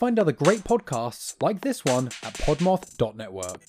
Find other great podcasts like this one at podmoth.network.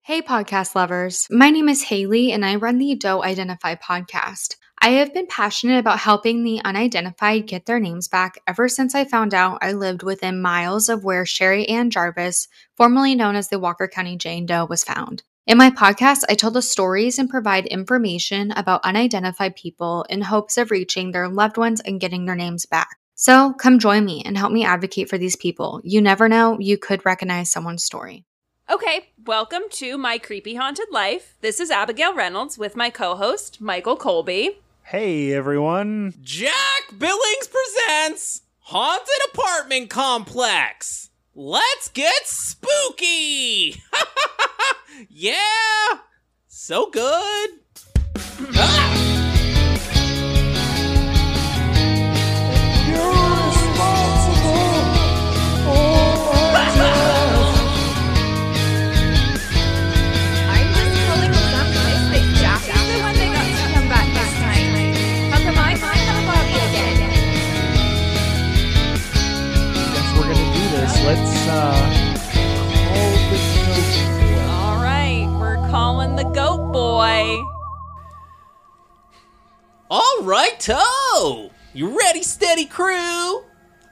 Hey, podcast lovers. My name is Haley, and I run the Don't Identify podcast. I have been passionate about helping the unidentified get their names back ever since I found out I lived within miles of where Sherry Ann Jarvis, formerly known as the Walker County Jane Doe, was found. In my podcast, I tell the stories and provide information about unidentified people in hopes of reaching their loved ones and getting their names back. So come join me and help me advocate for these people. You never know, you could recognize someone's story. Okay, welcome to my creepy haunted life. This is Abigail Reynolds with my co host, Michael Colby. Hey everyone. Jack Billings presents Haunted Apartment Complex. Let's get spooky! yeah! So good! Ah! Ready, steady crew?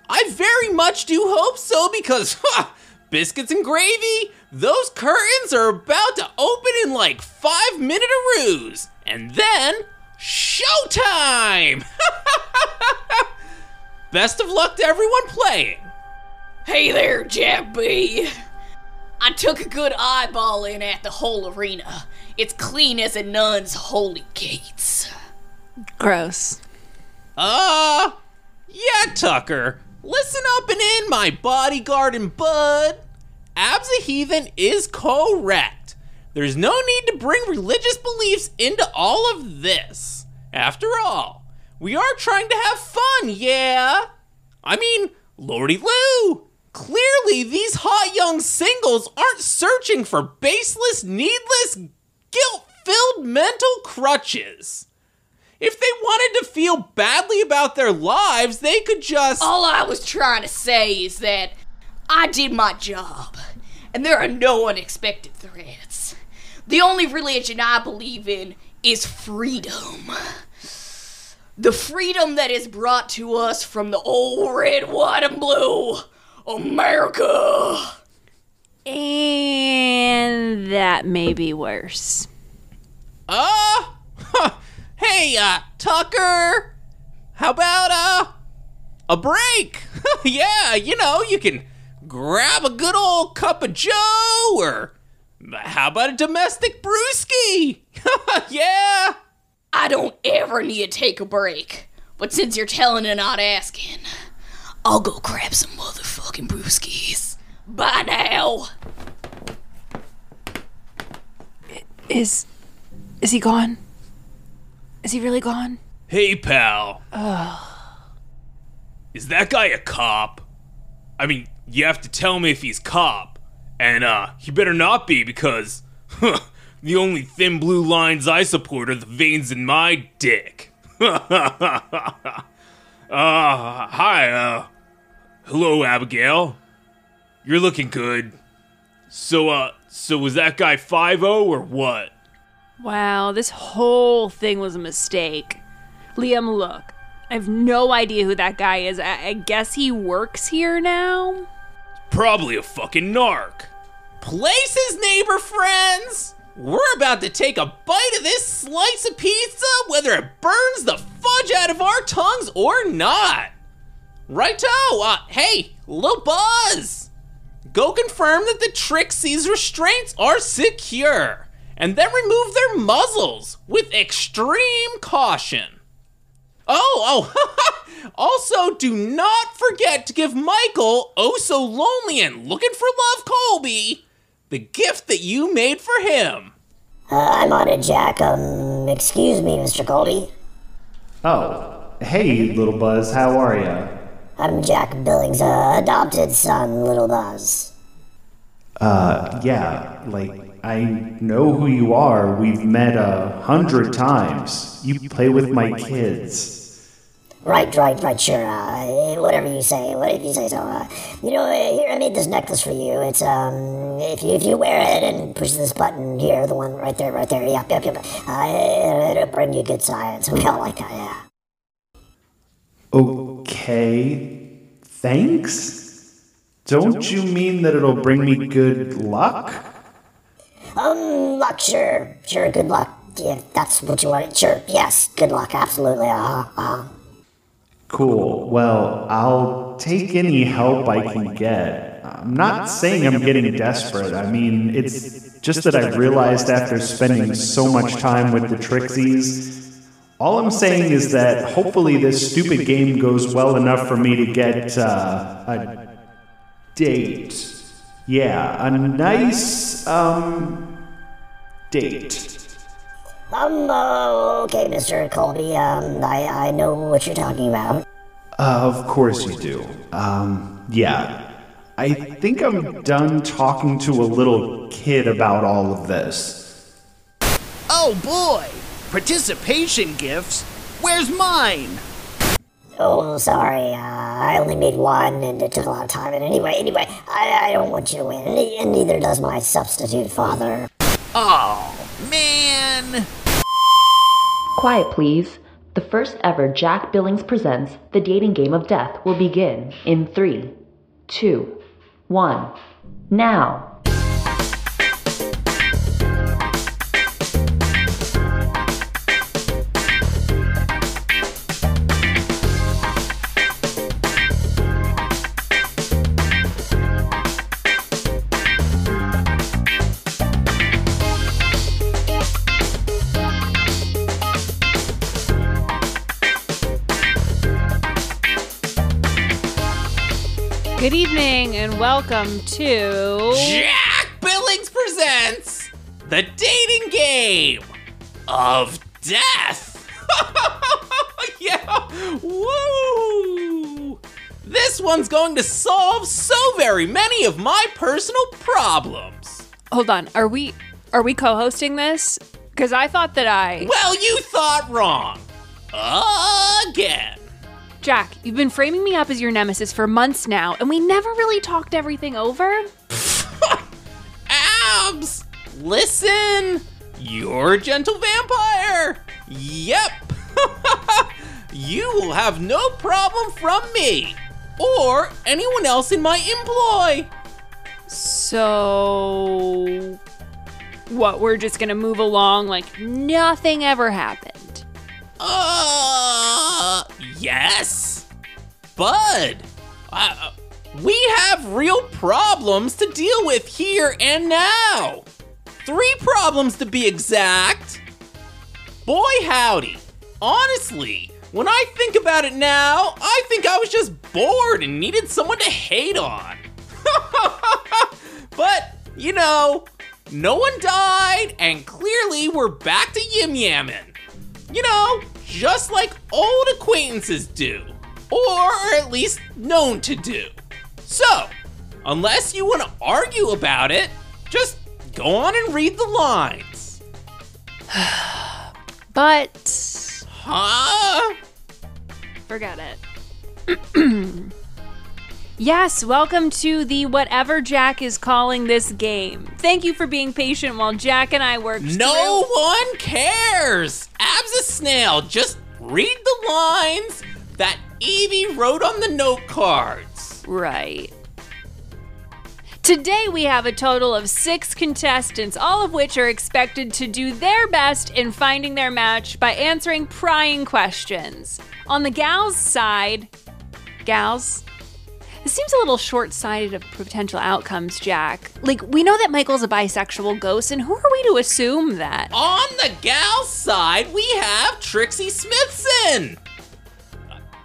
I very much do hope so because, ha! Biscuits and gravy, those curtains are about to open in like five minute roos. And then, showtime! Best of luck to everyone playing. Hey there, Jack B. I took a good eyeball in at the whole arena. It's clean as a nun's holy gates. Gross. Uh, yeah, Tucker. Listen up and in, my bodyguard and bud. Abs a heathen is correct. There's no need to bring religious beliefs into all of this. After all, we are trying to have fun, yeah? I mean, Lordy Lou, clearly these hot young singles aren't searching for baseless, needless, guilt filled mental crutches. If they wanted to feel badly about their lives, they could just. All I was trying to say is that I did my job, and there are no unexpected threats. The only religion I believe in is freedom. The freedom that is brought to us from the old red, white, and blue America. And that may be worse. Uh, hey, uh, Tucker, how about, uh, a break? yeah, you know, you can grab a good old cup of Joe, or how about a domestic brewski? yeah. I don't ever need to take a break. But since you're telling and not asking, I'll go grab some motherfucking brewskis. Bye now. Is. Is he gone? Is he really gone? Hey, pal. Is that guy a cop? I mean, you have to tell me if he's cop. And, uh, he better not be because, huh, the only thin blue lines I support are the veins in my dick. uh, hi, uh, hello, Abigail. You're looking good. So, uh, so was that guy 5 or what? Wow, this whole thing was a mistake. Liam, look, I have no idea who that guy is. I, I guess he works here now? Probably a fucking narc. Places, neighbor friends! We're about to take a bite of this slice of pizza, whether it burns the fudge out of our tongues or not. Righto, uh, hey, little Buzz! Go confirm that the Trixie's restraints are secure, and then remove their muzzles with extreme caution. Oh, oh, also do not forget to give Michael, oh so lonely and looking for love Colby, the gift that you made for him. Uh, I'm on it, Jack. Um, excuse me, Mr. Colby. Oh, hey, little Buzz, how are ya? I'm Jack Billings' uh, adopted son, Little Buzz. Uh, yeah, like, I know who you are. We've met a hundred times. You play with my kids. Right, right, right, sure. Uh, whatever you say, whatever you say. So, uh, you know, uh, here I made this necklace for you. It's um, if you if you wear it and push this button here, the one right there, right there. Yep, yep, yep. Uh, it'll bring you good science. We all like that, yeah. Okay, thanks. Don't you mean that it'll bring me good luck? Um, luck, sure, sure. Good luck. If that's what you want, sure. Yes, good luck. Absolutely. Uh. Uh-huh. Cool. Well, I'll take any help I can get. I'm not saying I'm getting desperate. I mean, it's just that I realized after spending so much time with the Trixies. All I'm saying is that hopefully this stupid game goes well enough for me to get uh, a date. Yeah, a nice um date. Um, uh, okay, Mr. Colby. Um, I I know what you're talking about. Uh, of course you do. Um, yeah. I think I'm done talking to a little kid about all of this. Oh boy! Participation gifts? Where's mine? Oh, sorry. Uh, I only made one, and it took a lot of time. And anyway, anyway, I, I don't want you to win, and neither does my substitute father. Oh, man! Quiet, please. The first ever Jack Billings Presents The Dating Game of Death will begin in three, two, one, now. Good evening and welcome to. Jack Billings presents the dating game of death. yeah, woo! This one's going to solve so very many of my personal problems. Hold on, are we are we co-hosting this? Because I thought that I. Well, you thought wrong. Again. Jack, you've been framing me up as your nemesis for months now, and we never really talked everything over. Abs! Listen! You're a gentle vampire! Yep! you will have no problem from me or anyone else in my employ. So. What, we're just gonna move along like nothing ever happened? Uh, yes. Bud, uh, we have real problems to deal with here and now. Three problems to be exact. Boy, howdy. Honestly, when I think about it now, I think I was just bored and needed someone to hate on. but, you know, no one died, and clearly we're back to yim yamming. You know, just like old acquaintances do, or at least known to do. So, unless you want to argue about it, just go on and read the lines. But. Huh? Forget it. yes, welcome to the whatever Jack is calling this game. Thank you for being patient while Jack and I worked No through- one cares. Abs a snail. Just read the lines that Evie wrote on the note cards. Right. Today we have a total of six contestants, all of which are expected to do their best in finding their match by answering prying questions. On the gals' side, gals, this seems a little short sighted of potential outcomes, Jack. Like, we know that Michael's a bisexual ghost, and who are we to assume that? On the gal side, we have Trixie Smithson.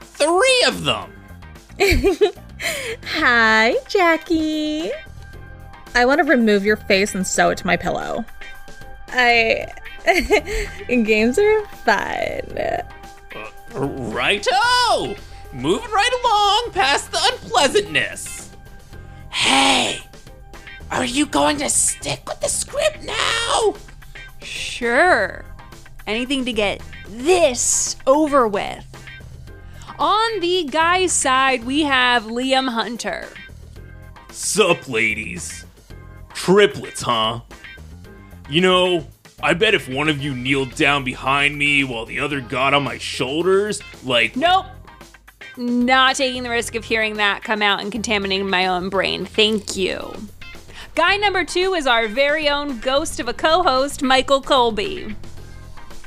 Three of them. Hi, Jackie. I want to remove your face and sew it to my pillow. I. Games are fun. Uh, righto! Moving right along past the unpleasantness. Hey, are you going to stick with the script now? Sure. Anything to get this over with. On the guy's side, we have Liam Hunter. Sup, ladies? Triplets, huh? You know, I bet if one of you kneeled down behind me while the other got on my shoulders, like. Nope. Not taking the risk of hearing that come out and contaminating my own brain. Thank you. Guy number two is our very own ghost of a co host, Michael Colby.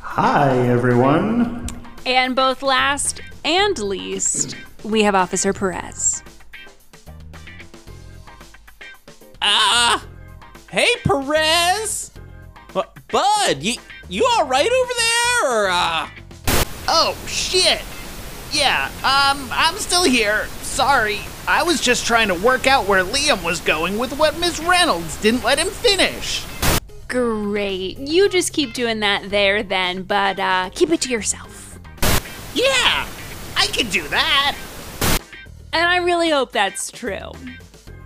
Hi, everyone. And both last and least, we have Officer Perez. Ah! hey, Perez! Bu- Bud, you, you alright over there, or, uh. Oh, shit! Yeah, um, I'm still here. Sorry. I was just trying to work out where Liam was going with what Miss Reynolds didn't let him finish. Great. You just keep doing that there then, but uh, keep it to yourself. Yeah, I can do that. And I really hope that's true.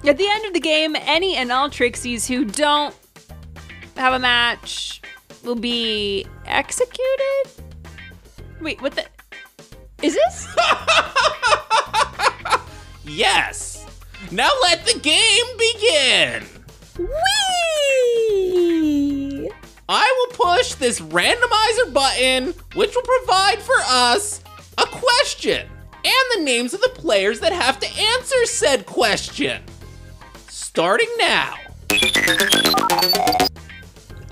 At the end of the game, any and all Trixies who don't have a match will be executed? Wait, what the? Is this? Yes! Now let the game begin! Whee! I will push this randomizer button, which will provide for us a question and the names of the players that have to answer said question. Starting now.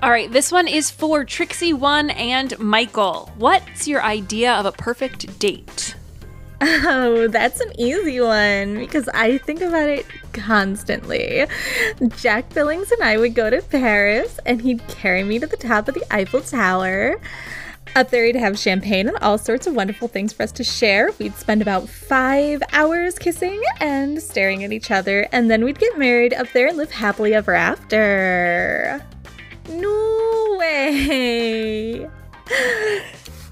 All right, this one is for Trixie One and Michael. What's your idea of a perfect date? Oh, that's an easy one because I think about it constantly. Jack Billings and I would go to Paris and he'd carry me to the top of the Eiffel Tower. Up there, he'd have champagne and all sorts of wonderful things for us to share. We'd spend about five hours kissing and staring at each other, and then we'd get married up there and live happily ever after. No way!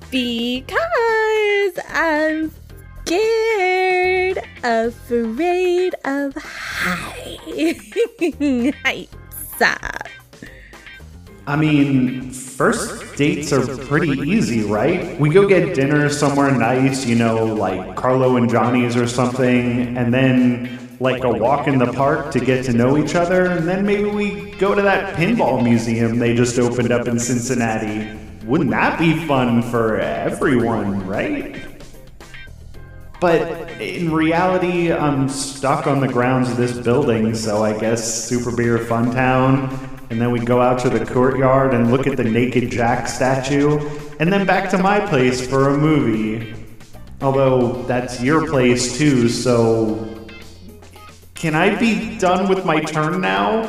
Because I'm scared, afraid of heights. I mean, first dates are pretty easy, right? We go get dinner somewhere nice, you know, like Carlo and Johnny's or something, and then like a walk in the park to get to know each other, and then maybe we go to that pinball museum they just opened up in Cincinnati. Wouldn't that be fun for everyone, right? But in reality, I'm stuck on the grounds of this building, so I guess Super Beer Fun Town. And then we go out to the courtyard and look at the Naked Jack statue, and then back to my place for a movie. Although that's your place too, so. Can I be done with my turn now?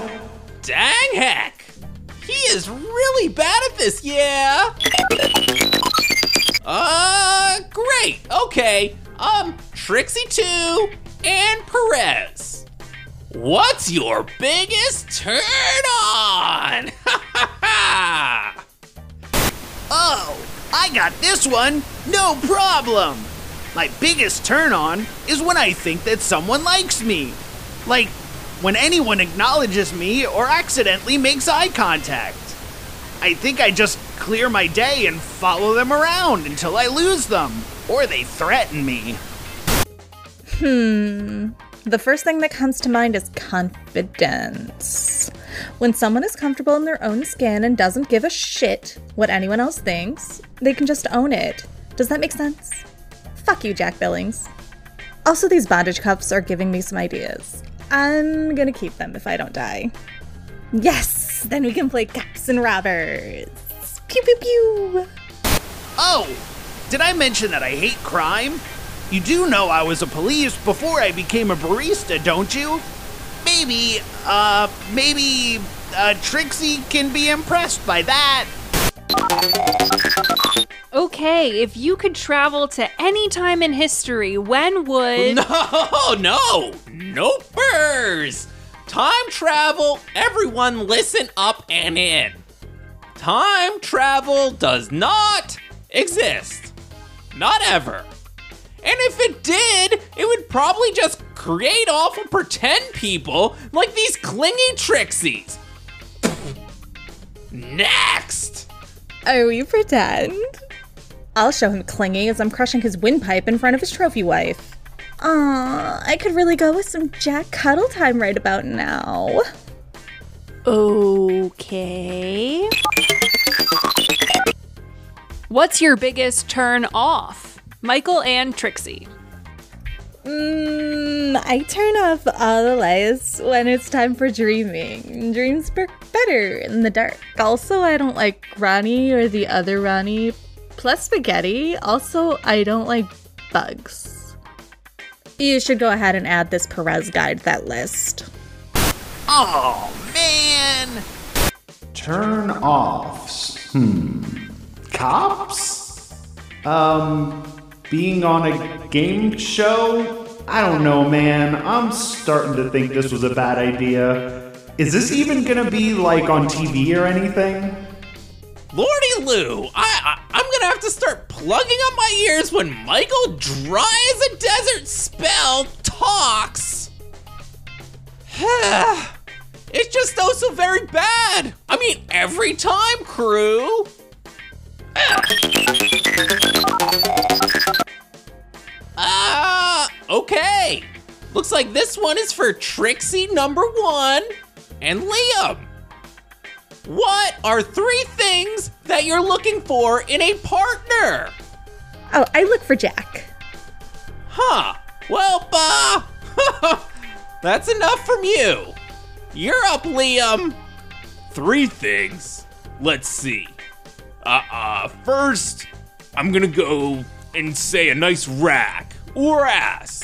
Dang heck! He is really bad at this, yeah? Uh, great. Okay. Um, Trixie 2 and Perez. What's your biggest turn on? Oh, I got this one. No problem. My biggest turn on is when I think that someone likes me. Like when anyone acknowledges me or accidentally makes eye contact. I think I just clear my day and follow them around until I lose them or they threaten me. Hmm. The first thing that comes to mind is confidence. When someone is comfortable in their own skin and doesn't give a shit what anyone else thinks, they can just own it. Does that make sense? Fuck you, Jack Billings. Also, these bondage cuffs are giving me some ideas. I'm gonna keep them if I don't die. Yes! Then we can play cops and robbers. Pew pew pew! Oh, did I mention that I hate crime? You do know I was a police before I became a barista, don't you? Maybe, uh, maybe, uh, Trixie can be impressed by that. Okay, if you could travel to any time in history, when would. No, no, no burrs. Time travel, everyone listen up and in. Time travel does not exist. Not ever. And if it did, it would probably just create awful pretend people like these clingy Trixies. Next! Are we pretend? I'll show him clingy as I'm crushing his windpipe in front of his trophy wife. Aw, I could really go with some Jack cuddle time right about now. Okay. What's your biggest turn off? Michael and Trixie. Mmm, I turn off all the lights when it's time for dreaming. Dreams work better in the dark. Also, I don't like Ronnie or the other Ronnie, plus spaghetti. Also, I don't like bugs. You should go ahead and add this Perez guide to that list. Oh, man! Turn offs. Hmm. Cops? Um, being on a game show? I don't know, man. I'm starting to think this was a bad idea. Is this even gonna be like on TV or anything? Lordy Lou, I, I I'm gonna have to start plugging up my ears when Michael dry as a desert spell talks. it's just oh so very bad. I mean, every time, crew. Ah, uh, okay. Looks like this one is for Trixie number one and Liam. What are three things that you're looking for in a partner? Oh, I look for Jack. Huh. Well, uh, that's enough from you. You're up, Liam. Three things. Let's see. Uh, uh, first, I'm gonna go and say a nice rack or ass.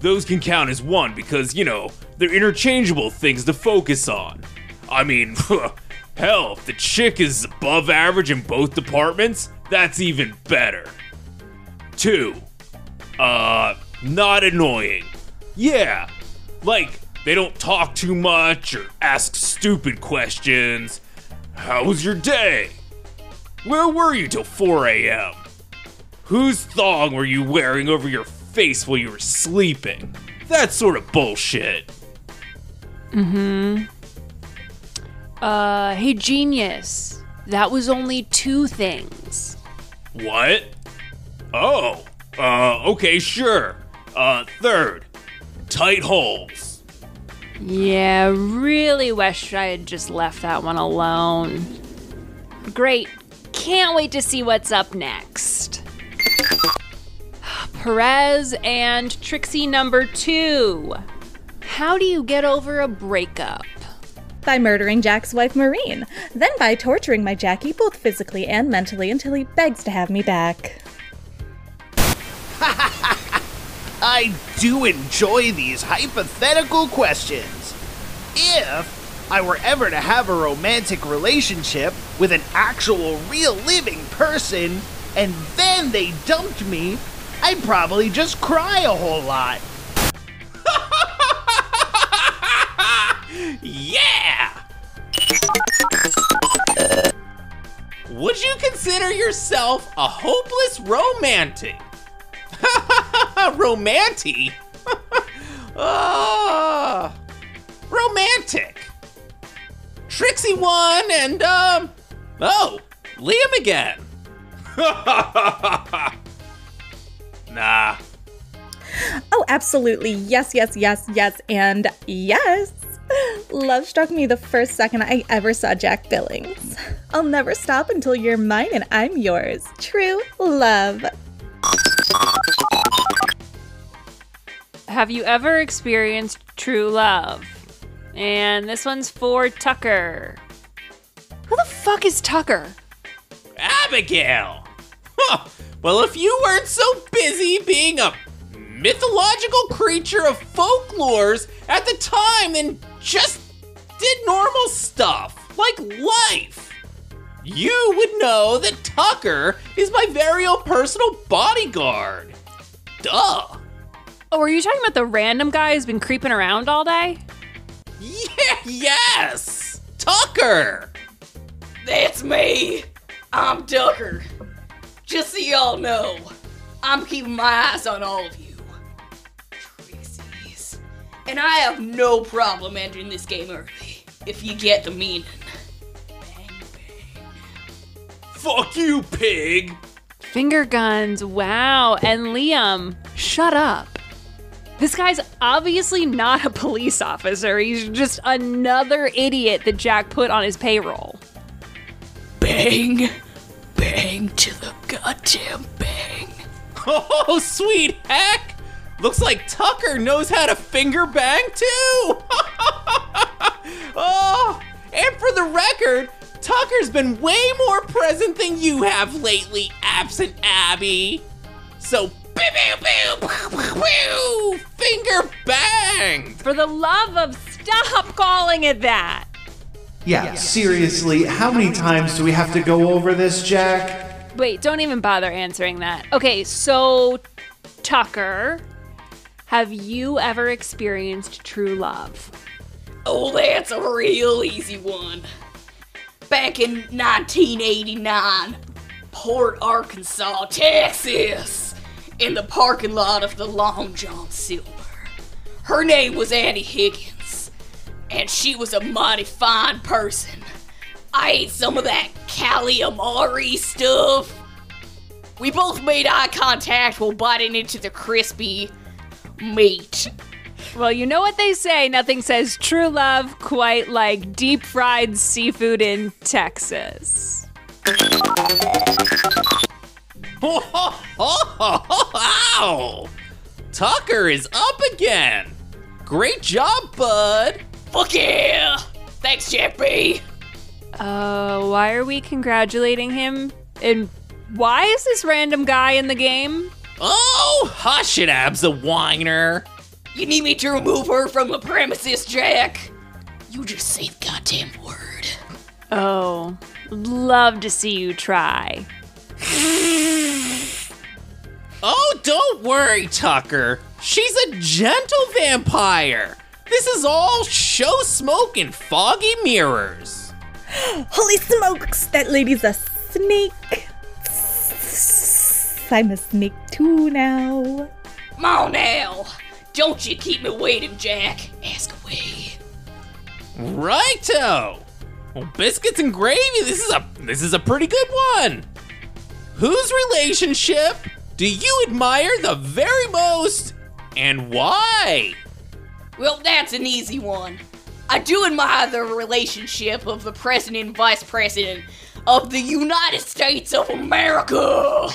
Those can count as one because, you know, they're interchangeable things to focus on. I mean, hell, if the chick is above average in both departments, that's even better. Two, uh, not annoying. Yeah, like they don't talk too much or ask stupid questions. How was your day? Where were you till 4 a.m.? Whose thong were you wearing over your face while you were sleeping? That sort of bullshit. Mm-hmm. Uh, hey, genius. That was only two things. What? Oh, uh, okay, sure. Uh, third, tight holes. Yeah, really wish I had just left that one alone. Great. Can't wait to see what's up next. Perez and Trixie number two. How do you get over a breakup? By murdering Jack's wife Maureen, then by torturing my Jackie both physically and mentally until he begs to have me back. I do enjoy these hypothetical questions. If I were ever to have a romantic relationship with an actual real living person and then they dumped me, I'd probably just cry a whole lot. yeah! Would you consider yourself a hopeless romantic? romantic? uh, romantic. Trixie one and, um, oh, Liam again. nah. Oh, absolutely. Yes, yes, yes, yes, and yes. Love struck me the first second I ever saw Jack Billings. I'll never stop until you're mine and I'm yours. True love. Have you ever experienced true love? And this one's for Tucker. Who the fuck is Tucker? Abigail! Huh. Well, if you weren't so busy being a mythological creature of folklores at the time, then just did normal stuff, like life, you would know that Tucker is my very own personal bodyguard. Duh. Oh, are you talking about the random guy who's been creeping around all day? Yeah, yes! Tucker! That's me! I'm Tucker. Just so y'all know, I'm keeping my eyes on all of you. Trixie's. And I have no problem entering this game early, if you get the meaning. Bang, bang. Fuck you, pig! Finger guns, wow. And Liam, shut up. This guy's obviously not a police officer. He's just another idiot that Jack put on his payroll. Bang, bang to the goddamn bang. Oh, sweet heck! Looks like Tucker knows how to finger bang too! oh, and for the record, Tucker's been way more present than you have lately, absent Abby. So, pew, pew, pew, pew, pew, finger bang! For the love of stop calling it that. Yeah, seriously, how many times do we have to go over this, Jack? Wait, don't even bother answering that. Okay, so Tucker, have you ever experienced true love? Oh, that's a real easy one. Back in 1989, Port Arkansas, Texas, in the parking lot of the Long John Silver. Her name was Annie Higgins, and she was a mighty fine person. I ate some of that calamari stuff. We both made eye contact while biting into the crispy meat. Well, you know what they say. Nothing says true love quite like deep fried seafood in Texas. Wow! Tucker is up again! Great job, bud! Fuck yeah! Thanks, JP. Uh, why are we congratulating him? And why is this random guy in the game? Oh, hush it, Abs a whiner! You need me to remove her from the premises, Jack? You just say the goddamn word. Oh, love to see you try. Oh, don't worry, Tucker. She's a gentle vampire. This is all show smoke and foggy mirrors. Holy smokes, that lady's a snake. I'm make two now. Come on now. Don't you keep me waiting, Jack. Ask away. Righto. Well, biscuits and gravy. This is a this is a pretty good one. Whose relationship do you admire the very most, and why? Well, that's an easy one. I do admire the relationship of the president and vice president of the United States of America.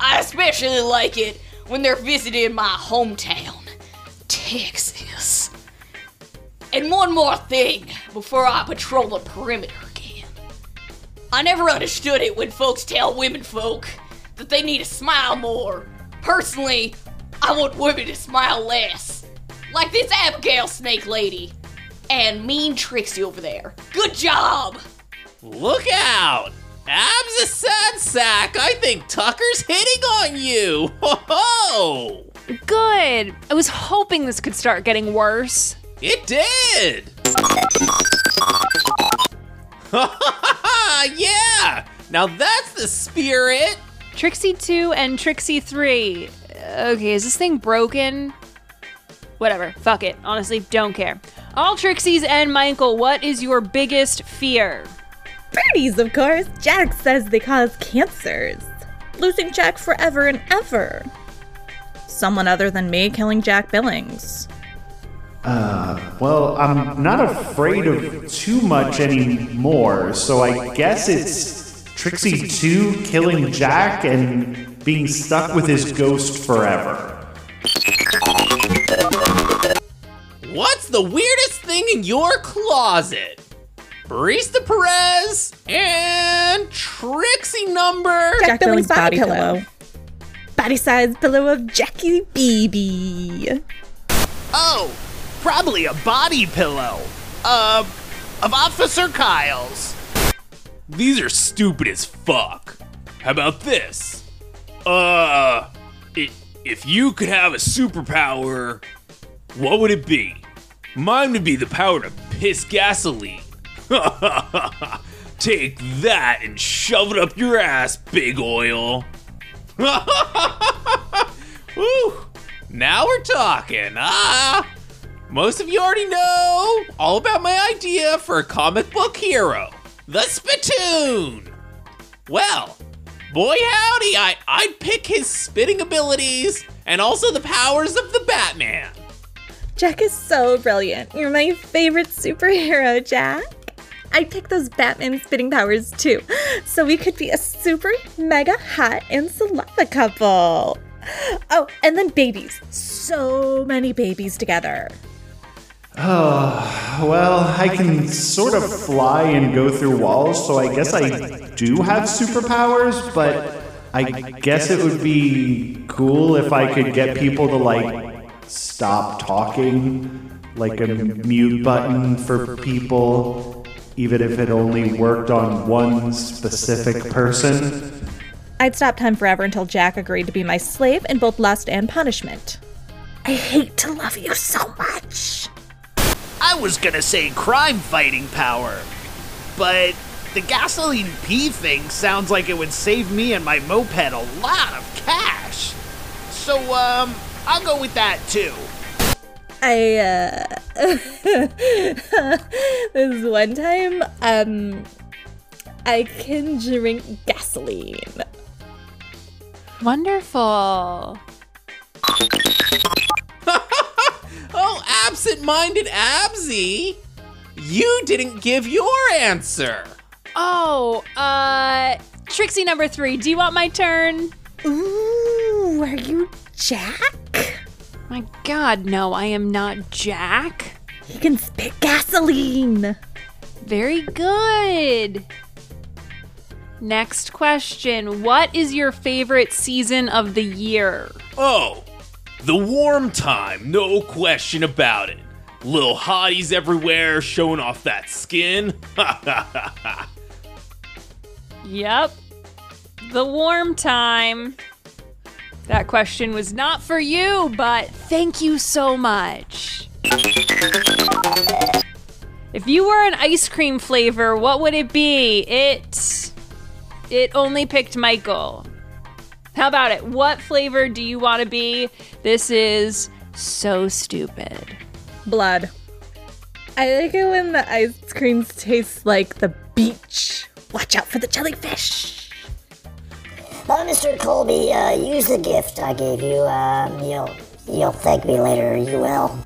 I especially like it when they're visiting my hometown, Texas. And one more thing before I patrol the perimeter again. I never understood it when folks tell women folk that they need to smile more. Personally, I want women to smile less. Like this Abigail Snake Lady. And mean Trixie over there. Good job! Look out! Abs a sad sack. I think Tucker's hitting on you. Ho ho! Good. I was hoping this could start getting worse. It did. yeah. Now that's the spirit. Trixie 2 and Trixie 3. Okay, is this thing broken? Whatever, fuck it. Honestly, don't care. All Trixies and Michael, what is your biggest fear? Birdies, of course. Jack says they cause cancers. Losing Jack forever and ever. Someone other than me killing Jack Billings. Uh, well, I'm not afraid of too much anymore, so I guess it's Trixie 2 killing Jack and being stuck with his ghost forever. What's the weirdest thing in your closet? Barista Perez and Trixie number. Jack, Billings body pillow. Body size pillow of Jackie BB. Oh, probably a body pillow. Uh, of Officer Kyle's. These are stupid as fuck. How about this? Uh, i- if you could have a superpower, what would it be? Mine would be the power to piss gasoline. Take that and shove it up your ass, big oil. Woo! Now we're talking. Ah! Most of you already know all about my idea for a comic book hero, the Spittoon. Well, boy howdy, I I'd pick his spitting abilities and also the powers of the Batman. Jack is so brilliant. You're my favorite superhero, Jack. I'd those Batman spitting powers too, so we could be a super mega hot and saliva couple. Oh, and then babies. So many babies together. Oh, well, I can sort of fly and go through walls, so I guess I do have superpowers, but I guess it would be cool if I could get people to, like, stop talking, like a mute button for people, even if it only worked on one specific person. I'd stop time forever until Jack agreed to be my slave in both lust and punishment. I hate to love you so much. I was gonna say crime fighting power, but the gasoline pee thing sounds like it would save me and my moped a lot of cash. So, um, I'll go with that too. I, uh. this is one time, um. I can drink gasoline. Wonderful. Oh, absent minded Absy! You didn't give your answer! Oh, uh, Trixie number three, do you want my turn? Ooh, are you Jack? My god, no, I am not Jack. He can spit gasoline. Very good. Next question What is your favorite season of the year? Oh, the warm time, no question about it. Little hotties everywhere showing off that skin. Ha ha ha ha. Yep. The warm time. That question was not for you, but thank you so much. If you were an ice cream flavor, what would it be? It. It only picked Michael. How about it? What flavor do you want to be? This is so stupid. Blood. I like it when the ice creams taste like the beach. Watch out for the jellyfish. Uh, Mr. Colby, uh, use the gift I gave you. Um, you'll, you'll thank me later, you will.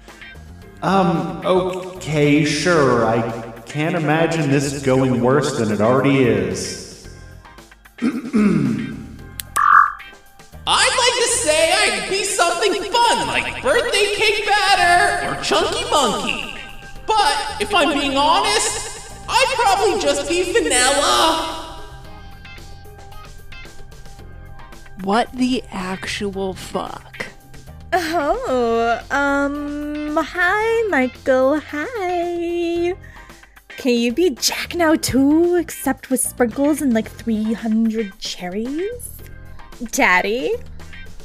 Um, okay, sure. I can't imagine this going worse than it already is. I'd like to say I'd be something fun like birthday cake batter or chunky monkey. But if I'm being honest, I'd probably just be vanilla. What the actual fuck? Oh, um, hi, Michael. Hi. Can you be Jack now too, except with sprinkles and like 300 cherries? Daddy?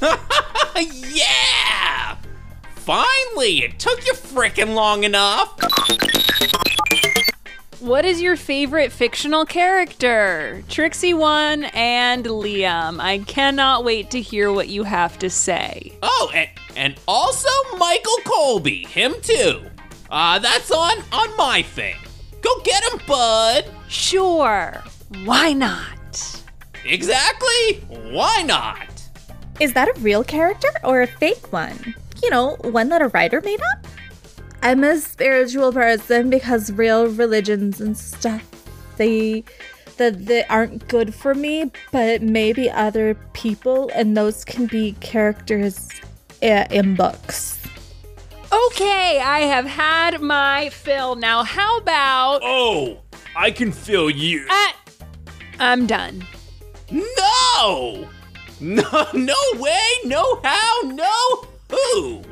yeah! Finally, it took you frickin' long enough. What is your favorite fictional character? Trixie 1 and Liam. I cannot wait to hear what you have to say. Oh, and, and also Michael Colby, him too. Uh, that's on on my thing. Go get him, bud. Sure. Why not? Exactly. Why not? Is that a real character or a fake one? You know, one that a writer made up? I'm a spiritual person because real religions and stuff, they that they aren't good for me, but maybe other people and those can be characters uh, in books. Okay, I have had my fill. Now, how about. Oh, I can fill you. Uh, I'm done. No! No, no way, no how, no who.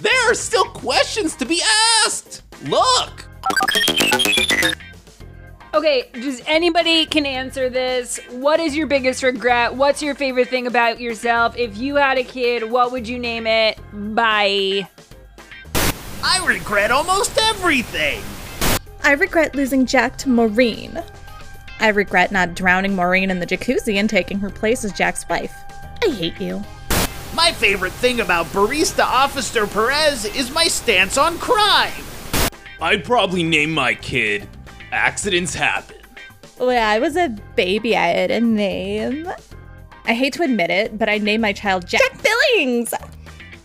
There are still questions to be asked. Look. Okay, does anybody can answer this? What is your biggest regret? What's your favorite thing about yourself? If you had a kid, what would you name it? Bye. I regret almost everything. I regret losing Jack to Maureen. I regret not drowning Maureen in the jacuzzi and taking her place as Jack's wife. I hate you. My favorite thing about Barista Officer Perez is my stance on crime. I'd probably name my kid Accidents Happen. When I was a baby, I had a name. I hate to admit it, but I named my child Jack Billings.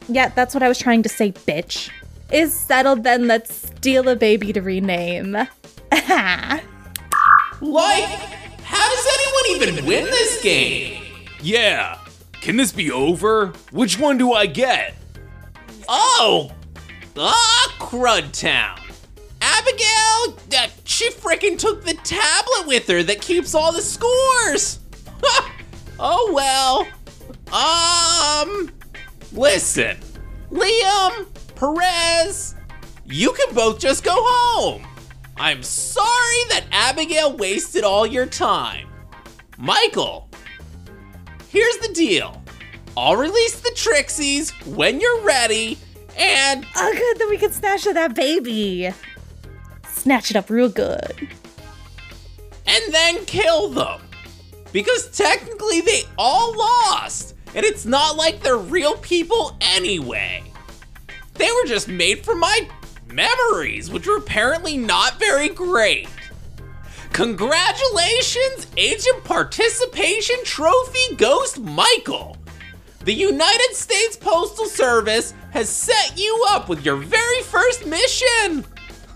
Yeah, that's what I was trying to say, bitch. Is settled then, let's steal a baby to rename. Like, how does anyone even win this game? Yeah. Can this be over? Which one do I get? Oh! Ah, Crud Town. Abigail, uh, she freaking took the tablet with her that keeps all the scores. oh well. Um, listen, Liam, Perez, you can both just go home. I'm sorry that Abigail wasted all your time. Michael, here's the deal. I'll release the Trixies when you're ready, and Oh, good, then we can snatch at that baby. Snatch it up real good. and then kill them. Because technically they all lost, and it's not like they're real people anyway. They were just made from my memories, which were apparently not very great. Congratulations, Agent Participation Trophy Ghost Michael! The United States Postal Service has set you up with your very first mission!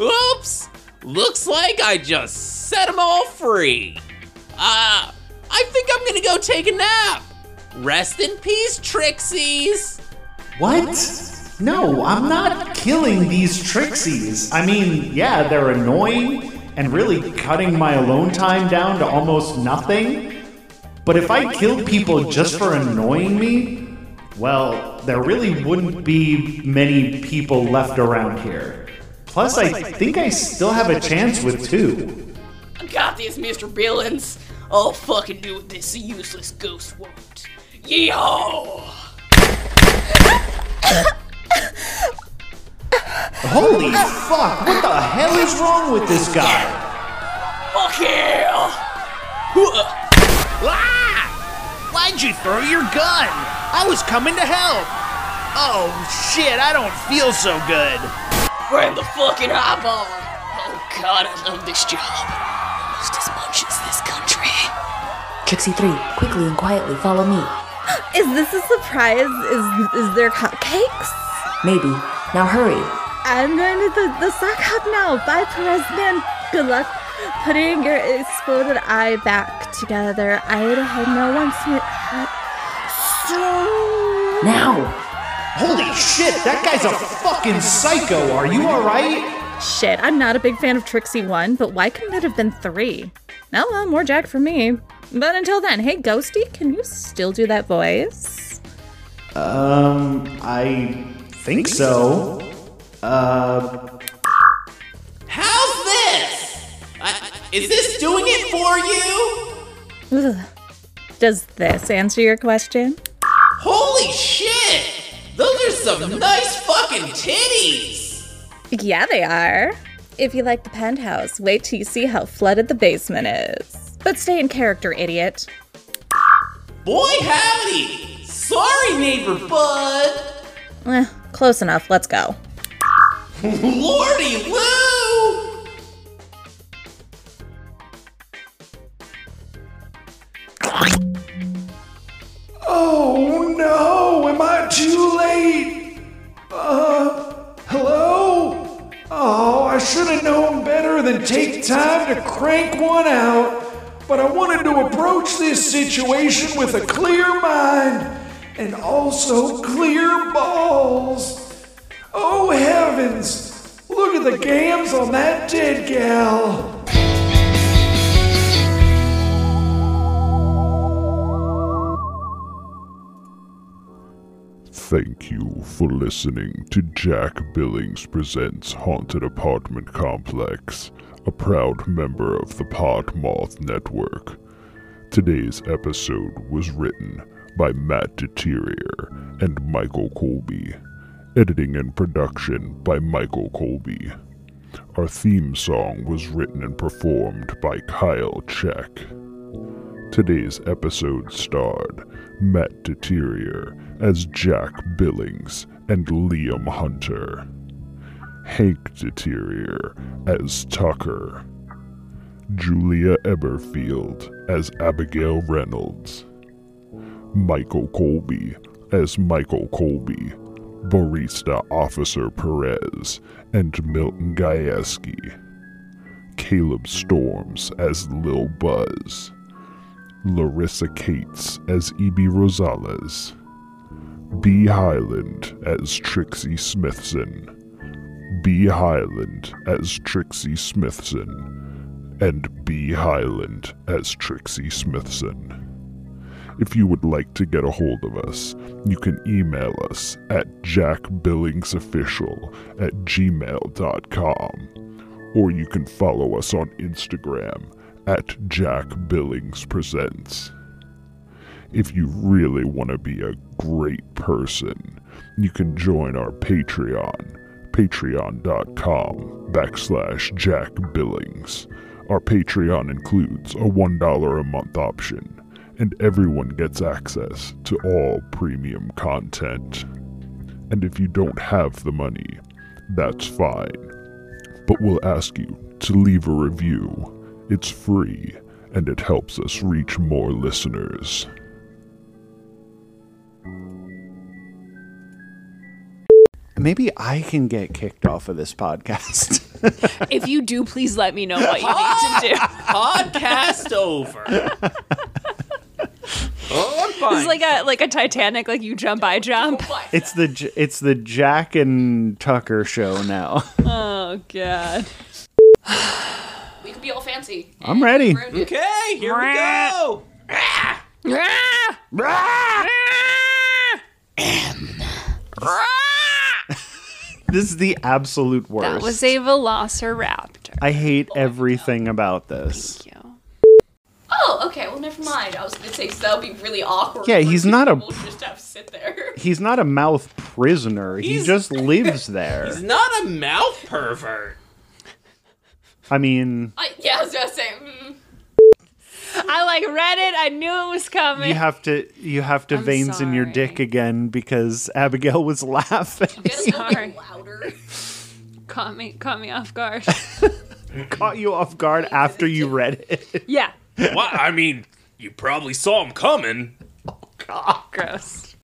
Oops! Looks like I just set them all free. Uh, I think I'm gonna go take a nap. Rest in peace, Trixies! What? No, I'm not killing these Trixies. I mean, yeah, they're annoying and really cutting my alone time down to almost nothing. But if I killed people just for annoying me, well, there really wouldn't be many people left around here. Plus, I think I still have a chance with two. I got this, Mr. Billings. I'll fucking do what this useless ghost won't. Yo! Holy fuck, what the hell is wrong with this guy? Fuck yeah! Ah! Why'd you throw your gun? I was coming to help. Oh shit, I don't feel so good. We're in the fucking eyeball. Oh god, I love this job. Almost as much as this country. Trixie 3, quickly and quietly follow me. Is this a surprise? Is is there cupcakes? Maybe. Now hurry. I'm going to the, the sock hop now. Bye, Perez man. Good luck putting your exploded eye back together. I'd have no one sweetheart. So Now! Holy shit, that guy's a fucking psycho. Are you alright? Shit, I'm not a big fan of Trixie 1, but why couldn't it have been 3? Oh well, more Jack for me. But until then, hey Ghosty, can you still do that voice? Um, I think so. Uh, How's this? Uh, is this doing it for you? Ugh. Does this answer your question? Holy shit! Those are some nice fucking titties! Yeah, they are. If you like the penthouse, wait till you see how flooded the basement is. But stay in character, idiot. Boy howdy! Sorry, neighbor bud! Eh, close enough, let's go. Lordy Lou! Oh no, am I too late? Uh, hello? Oh, I should have known better than take time to crank one out. But I wanted to approach this situation with a clear mind and also clear balls. Oh heavens, look at the gams on that dead gal. Thank you for listening to Jack Billings Presents Haunted Apartment Complex, a proud member of the Podmoth Network. Today's episode was written by Matt Deterior and Michael Colby. Editing and production by Michael Colby. Our theme song was written and performed by Kyle Check. Today's episode starred Matt Deterior as Jack Billings and Liam Hunter, Hank Deterior as Tucker, Julia Eberfield as Abigail Reynolds, Michael Colby as Michael Colby, Barista Officer Perez, and Milton Gajewski, Caleb Storms as Lil Buzz, Larissa Cates as E.B. Rosales, Bee Hyland as Trixie Smithson, Bee Hyland as Trixie Smithson, and Bee Hyland as Trixie Smithson. If you would like to get a hold of us, you can email us at jackbillingsofficial at gmail.com, or you can follow us on Instagram at Jack Billings Presents. If you really want to be a great person, you can join our Patreon, patreon.com backslash Jack Billings. Our Patreon includes a $1 a month option, and everyone gets access to all premium content. And if you don't have the money, that's fine. But we'll ask you to leave a review. It's free, and it helps us reach more listeners. Maybe I can get kicked off of this podcast. if you do, please let me know what you need to do. Podcast over. I'm fine. It's like a like a Titanic, like you jump, I jump. it's the it's the Jack and Tucker show now. Oh god. We could be all fancy. I'm ready. Okay, here we go. This is the absolute worst. That was a velociraptor. I hate everything about this. Oh, okay. Well, never mind. I was gonna say so that would be really awkward. Yeah, he's not a just have to sit there. He's not a mouth prisoner. he just lives there. He's not a mouth pervert. I mean, I, yeah, I was gonna say. Mm, I like read it. I knew it was coming. you have to you have to I'm veins in your dick again because Abigail was laughing. Sorry. Caught me caught me off guard. Caught you off guard after you read it. yeah. I mean, you probably saw him coming. Oh, God. Gross.